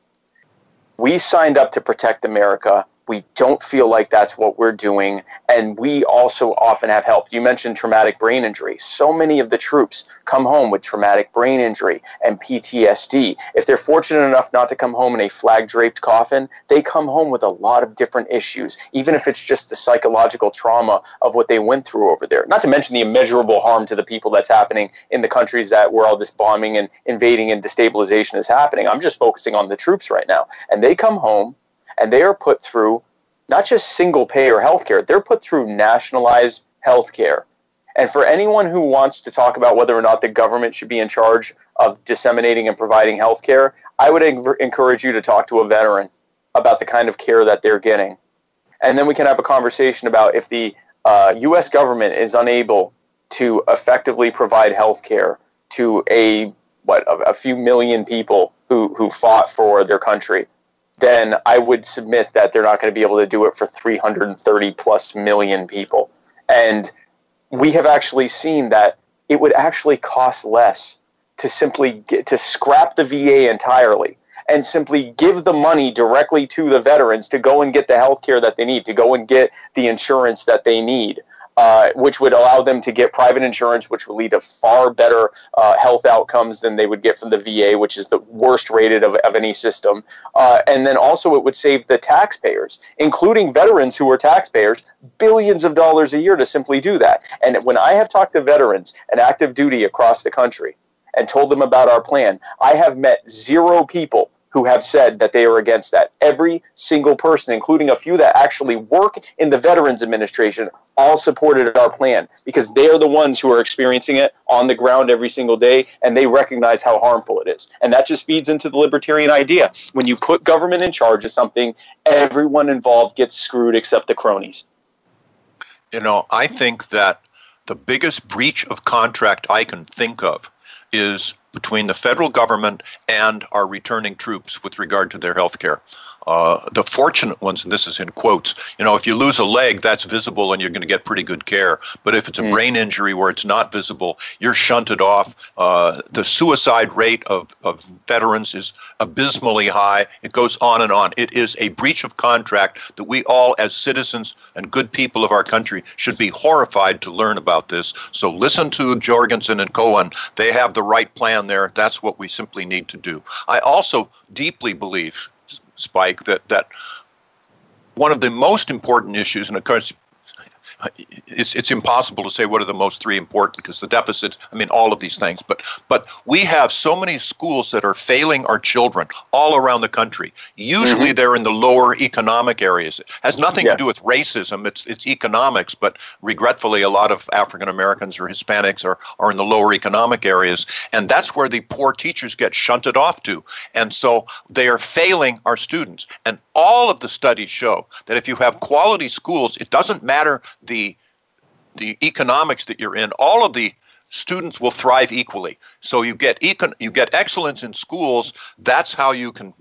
We signed up to protect America we don't feel like that's what we're doing. And we also often have help. You mentioned traumatic brain injury. So many of the troops come home with traumatic brain injury and PTSD. If they're fortunate enough not to come home in a flag draped coffin, they come home with a lot of different issues, even if it's just the psychological trauma of what they went through over there. Not to mention the immeasurable harm to the people that's happening in the countries that where all this bombing and invading and destabilization is happening. I'm just focusing on the troops right now. And they come home and they are put through not just single payer health care, they're put through nationalized health care. And for anyone who wants to talk about whether or not the government should be in charge of disseminating and providing health care, I would encourage you to talk to a veteran about the kind of care that they're getting. And then we can have a conversation about if the uh, U.S. government is unable to effectively provide health care to a what a, a few million people who, who fought for their country then I would submit that they're not going to be able to do it for 330 plus million people. And we have actually seen that it would actually cost less to simply get, to scrap the VA entirely and simply give the money directly to the veterans to go and get the health care that they need, to go and get the insurance that they need uh, which would allow them to get private insurance, which would lead to far better uh, health outcomes than they would get from the VA, which is the worst rated of, of any system. Uh, and then also, it would save the taxpayers, including veterans who are taxpayers, billions of dollars a year to simply do that. And when I have talked to veterans and active duty across the country, and told them about our plan. I have met zero people who have said that they are against that. Every single person, including a few that actually work in the Veterans Administration, all supported our plan because they are the ones who are experiencing it on the ground every single day and they recognize how harmful it is. And that just feeds into the libertarian idea. When you put government in charge of something, everyone involved gets screwed except the cronies. You know, I think that the biggest breach of contract I can think of is between the federal government and our returning troops with regard to their health care. Uh, the fortunate ones, and this is in quotes, you know, if you lose a leg, that's visible and you're going to get pretty good care. But if it's a mm. brain injury where it's not visible, you're shunted off. Uh, the suicide rate of, of veterans is abysmally high. It goes on and on. It is a breach of contract that we all, as citizens and good people of our country, should be horrified to learn about this. So listen to Jorgensen and Cohen. They have the right plan there. That's what we simply need to do. I also deeply believe spike that that one of the most important issues, and of course, it's it's impossible to say what are the most three important because the deficit. I mean, all of these things. But but we have so many schools that are failing our children all around the country. Usually, mm-hmm. they're in the lower economic areas. It has nothing yes. to do with racism. It's it's economics. But regretfully, a lot of African Americans or Hispanics are are in the lower economic areas, and that's where the poor teachers get shunted off to. And so they are failing our students. And all of the studies show that if you have quality schools, it doesn't matter the the economics that you're in, all of the students will thrive equally. So you get econ- you get excellence in schools. That's how you can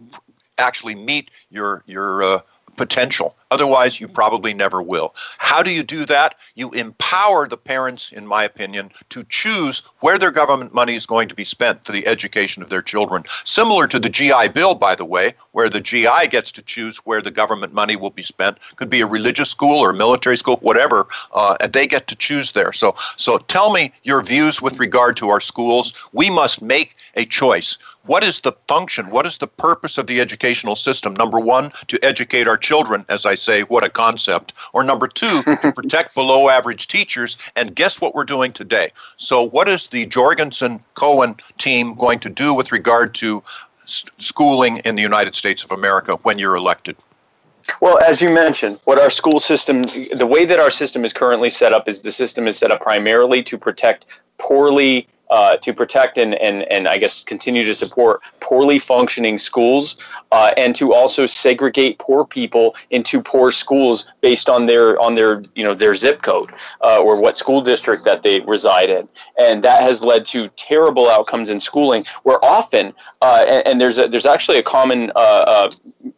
actually meet your your uh, potential. Otherwise, you probably never will. How do you do that? You empower the parents, in my opinion, to choose where their government money is going to be spent for the education of their children. Similar to the GI Bill, by the way, where the GI gets to choose where the government money will be spent. Could be a religious school or a military school, whatever. Uh, and they get to choose there. So, so tell me your views with regard to our schools. We must make a choice. What is the function? What is the purpose of the educational system? Number one, to educate our children, as I say, what a concept. Or number two, to protect below average teachers. And guess what we're doing today? So, what is the Jorgensen Cohen team going to do with regard to schooling in the United States of America when you're elected? Well, as you mentioned, what our school system, the way that our system is currently set up is the system is set up primarily to protect poorly uh, to protect and, and, and I guess continue to support poorly functioning schools uh, and to also segregate poor people into poor schools based on their on their you know their zip code uh, or what school district that they reside in. And that has led to terrible outcomes in schooling where often uh, and, and, there's a, there's actually a common uh,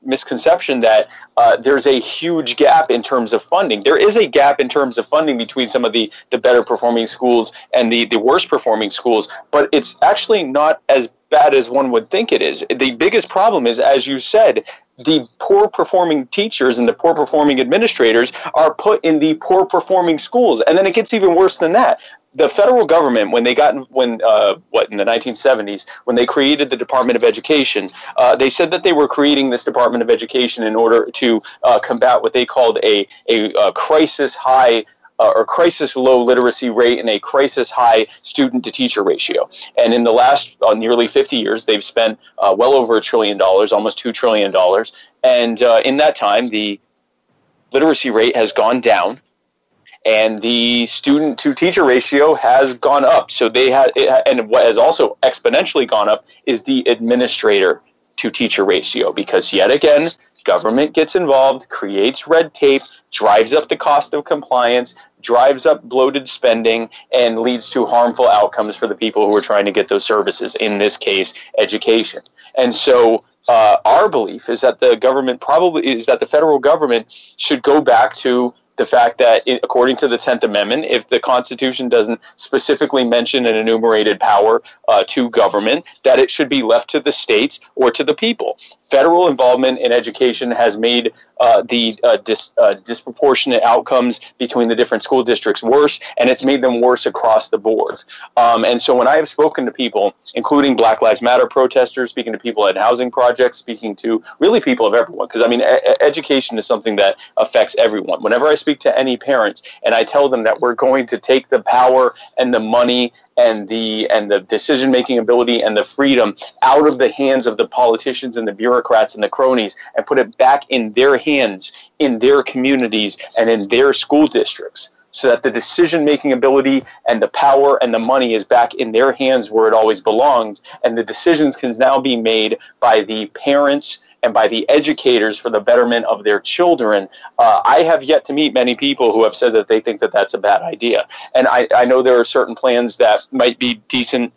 misconception that uh, there's a huge gap in terms of funding there is a gap in terms of funding between some of the the better performing schools and the the worst performing schools, but it's actually not as bad as one would think it is. The biggest problem is, as you said, the poor performing teachers and the poor performing administrators are put in the poor performing schools. And then it gets even worse than that. The federal government, when they got when uh, what in the 1970s, when they created the Department of Education, uh, they said that they were creating this Department of Education in order to uh, combat what they called a a, a crisis high uh, or crisis low literacy rate and a crisis high student to teacher ratio. And in the last uh, nearly 50 years, they've spent uh, well over a trillion dollars, almost $2 trillion. And uh, in that time, the literacy rate has gone down and the student to teacher ratio has gone up. So they had, and what has also exponentially gone up is the administrator to teacher ratio because yet again government gets involved, creates red tape, drives up the cost of compliance, drives up bloated spending, and leads to harmful outcomes for the people who are trying to get those services, in this case, education. And so uh, our belief is that the government probably is that the federal government should go back to the fact that, it, according to the 10th Amendment, if the Constitution doesn't specifically mention an enumerated power uh, to government, that it should be left to the states or to the people. Federal involvement in education has made uh, the uh, dis, uh, disproportionate outcomes between the different school districts worse, and it's made them worse across the board. Um, and so when I have spoken to people, including Black Lives Matter protesters, speaking to people at housing projects, speaking to really people of everyone, because I mean, e- education is something that affects everyone. Whenever I speak to any parents and I tell them that we're going to take the power and the money and the and the decision making ability and the freedom out of the hands of the politicians and the bureaucrats and the cronies and put it back in their hands in their communities and in their school districts so that the decision making ability and the power and the money is back in their hands where it always belongs. And the decisions can now be made by the parents and by the educators for the betterment of their children. Uh, I have yet to meet many people who have said that they think that that's a bad idea. And I, I know there are certain plans that might be decent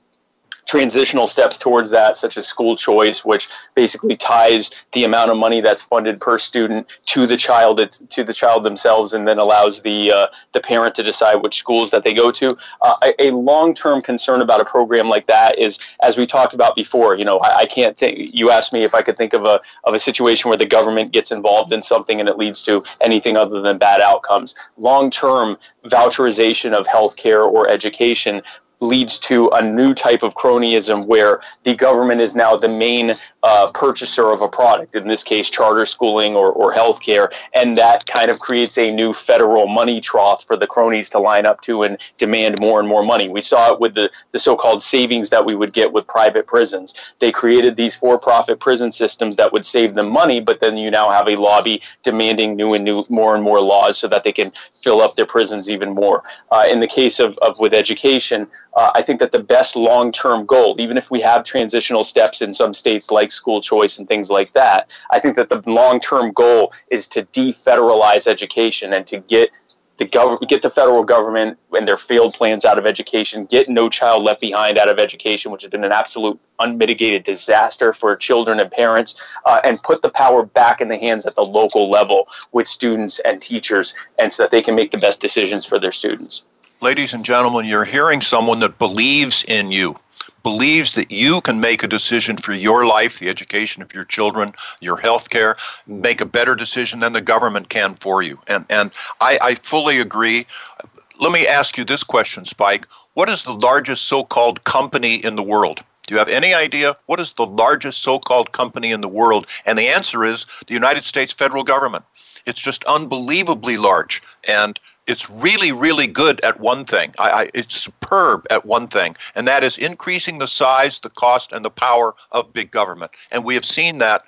transitional steps towards that, such as school choice, which basically ties the amount of money that's funded per student to the child to the child themselves, and then allows the uh, the parent to decide which schools that they go to. Uh, a, long term concern about a program like that is, as we talked about before, you know, I, I, can't think. You asked me if I could think of a of a situation where the government gets involved in something and it leads to anything other than bad outcomes. Long term voucherization of healthcare or education leads to a new type of cronyism where the government is now the main uh, purchaser of a product, in this case, charter schooling or, or healthcare. And that kind of creates a new federal money trough for the cronies to line up to and demand more and more money. We saw it with the, the so called savings that we would get with private prisons. They created these for profit prison systems that would save them money, but then you now have a lobby demanding new and new, more and more laws so that they can fill up their prisons even more. Uh, in the case of, of with education, uh, I think that the best long term goal, even if we have transitional steps in some states like school choice and things like that, I think that the long term goal is to defederalize education and to get the government, get the federal government and their failed plans out of education, get No Child Left Behind out of education, which has been an absolute unmitigated disaster for children and parents, uh, and put the power back in the hands at the local level with students and teachers, and so that they can make the best decisions for their students. Ladies and gentlemen, you're hearing someone that believes in you, believes that you can make a decision for your life, the education of your children, your health care, make a better decision than the government can for you. And, and I, I fully agree. Let me ask you this question, Spike. What is the largest so called company in the world? Do you have any idea what is the largest so called company in the world? And the answer is the United States federal government. It's just unbelievably large. And it's really, really good at one thing. I, I, it's superb at one thing, and that is increasing the size, the cost, and the power of big government. And we have seen that.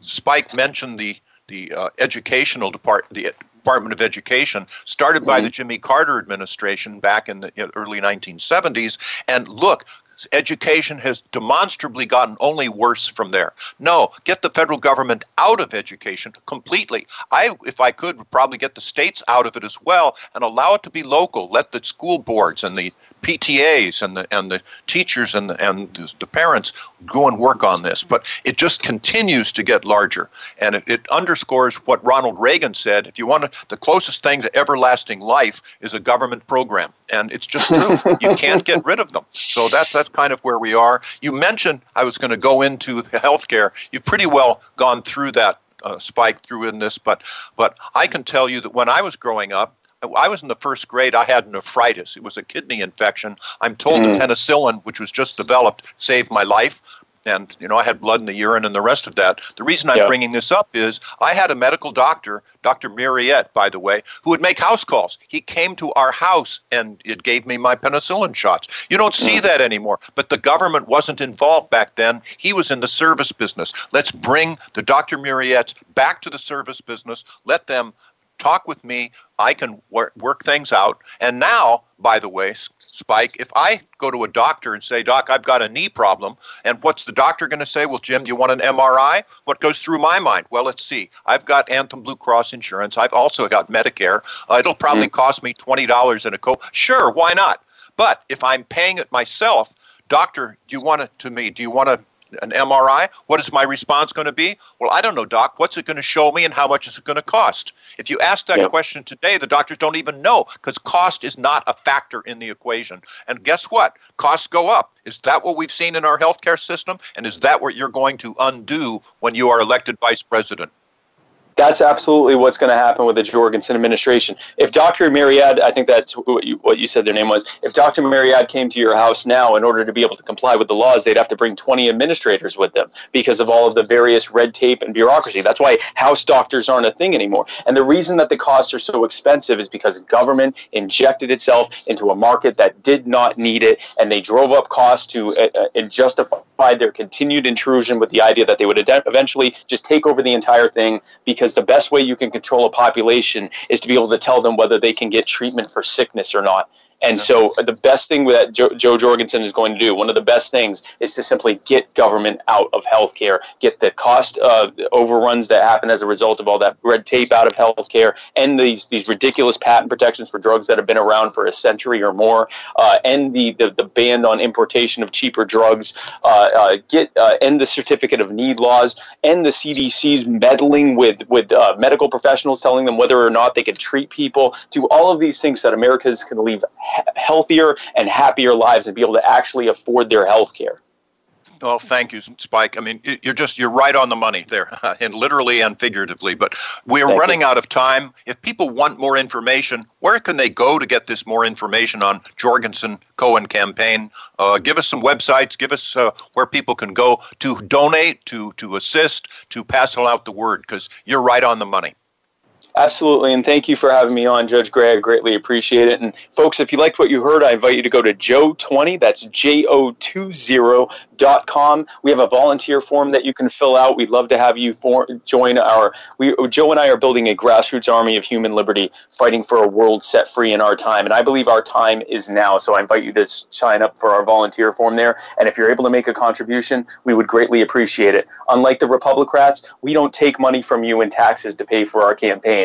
Spike mentioned the the uh, educational department, the Department of Education, started by mm-hmm. the Jimmy Carter administration back in the early 1970s. And look, education has demonstrably gotten only worse from there. No, get the federal government out of education completely. I, if I could, would probably get the states out of it as well and allow it to be local. Let the school boards and the PTAs and the and the teachers and the, and the parents go and work on this. But it just continues to get larger, and it, it underscores what Ronald Reagan said: if you want to, the closest thing to everlasting life is a government program, and it's just true. you can't get rid of them. So that's that's kind of where we are. You mentioned I was going to go into healthcare. You've pretty well gone through that uh, spike through in this, but but I can tell you that when I was growing up, I was in the first grade. I had nephritis. It was a kidney infection. I'm told mm. the penicillin, which was just developed, saved my life. And you know, I had blood in the urine and the rest of that. The reason I'm yeah. bringing this up is I had a medical doctor, Dr. Muriet, by the way, who would make house calls. He came to our house and it gave me my penicillin shots. You don't see mm. that anymore. But the government wasn't involved back then. He was in the service business. Let's bring the Dr. Muriets back to the service business. Let them talk with me. I can work, work things out. And now, by the way, Spike, if I go to a doctor and say, Doc, I've got a knee problem, and what's the doctor going to say? Well, Jim, do you want an MRI? What goes through my mind? Well, let's see. I've got Anthem Blue Cross insurance. I've also got Medicare. Uh, it'll probably mm. cost me $20 in a co. Sure, why not? But if I'm paying it myself, doctor, do you want it to me? Do you want to an MRI, what is my response going to be? Well, I don't know, doc. What's it going to show me and how much is it going to cost? If you ask that question today, the doctors don't even know because cost is not a factor in the equation. And guess what? Costs go up. Is that what we've seen in our healthcare system? And is that what you're going to undo when you are elected vice president? That's absolutely what's going to happen with the Jorgensen administration. If Dr. Myriad, I think that's what you, what you said their name was, if Dr. Myriad came to your house now in order to be able to comply with the laws, they'd have to bring 20 administrators with them because of all of the various red tape and bureaucracy. That's why house doctors aren't a thing anymore. And the reason that the costs are so expensive is because government injected itself into a market that did not need it, and they drove up costs to uh, uh, and their continued intrusion with the idea that they would ad- eventually just take over the entire thing because the best way you can control a population is to be able to tell them whether they can get treatment for sickness or not. And so the best thing that Joe, Jo Jorgensen is going to do, one of the best things, is to simply get government out of healthcare, get the cost uh, overruns that happen as a result of all that red tape out of healthcare, and these these ridiculous patent protections for drugs that have been around for a century or more, uh, and the, the, the ban on importation of cheaper drugs, uh, uh get uh, end the certificate of need laws, end the CDC's meddling with with uh, medical professionals, telling them whether or not they can treat people, do all of these things that Americans can leave healthier and happier lives and be able to actually afford their health care. Well, thank you, Spike. I mean, you're just you're right on the money there, and literally and figuratively. But we're thank running you. out of time. If people want more information, where can they go to get this more information on Jorgensen Cohen campaign? Uh, give us some websites. Give us uh, where people can go to donate, to to assist, to pass out the word, because you're right on the money. Absolutely, and thank you for having me on, Judge Gray. I greatly appreciate it. And folks, if you liked what you heard, I invite you to go to Jo20, that's J O 20 com. We have a volunteer form that you can fill out. We'd love to have you for, join our. We Jo and I are building a grassroots army of human liberty, fighting for a world set free in our time. And I believe our time is now. So I invite you to sign up for our volunteer form there. And if you're able to make a contribution, we would greatly appreciate it. Unlike the Republicrats, we don't take money from you in taxes to pay for our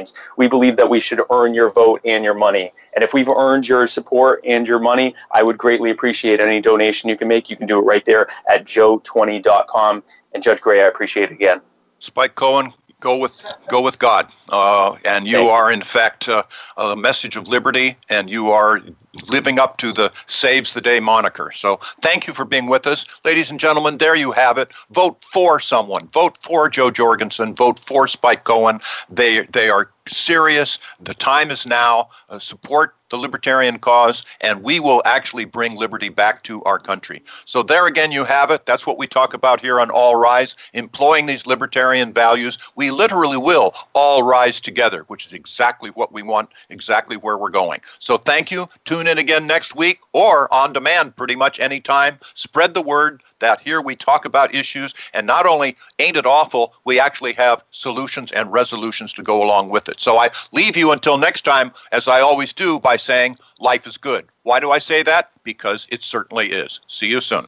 campaigns. We believe that we should earn your vote and your money. And if we've earned your support and your money, I would greatly appreciate any donation you can make. You can do it right there at jo20.com. And Judge Gray, I appreciate it again. Spike Cohen, go with go with God, uh, and you are in fact uh, a message of liberty, and you are living up to the saves the day moniker. So thank you for being with us, ladies and gentlemen. There you have it. Vote for someone. Vote for Jo Jorgensen. Vote for Spike Cohen. They they are serious. The time is now. Uh, support the libertarian cause, and we will actually bring liberty back to our country. So, there again, you have it. That's what we talk about here on All Rise, employing these libertarian values. We literally will all rise together, which is exactly what we want, exactly where we're going. So, thank you. Tune in again next week or on demand pretty much anytime. Spread the word that here we talk about issues, and not only ain't it awful, we actually have solutions and resolutions to go along with it. So, I leave you until next time, as I always do, by saying life is good. Why do I say that? Because it certainly is. See you soon.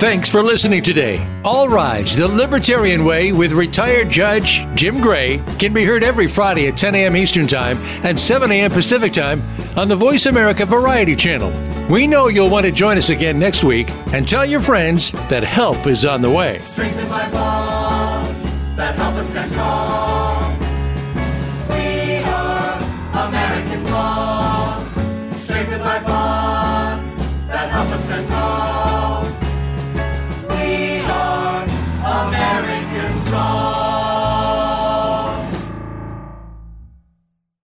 Thanks for listening today. All Rise, the Libertarian Way with retired Judge Jim Gray can be heard every Friday at 10 a.m. Eastern Time and 7 a.m. Pacific Time on the Voice America Variety Channel. We know you'll want to join us again next week and tell your friends that help is on the way. Strengthened by bonds that help us stand tall.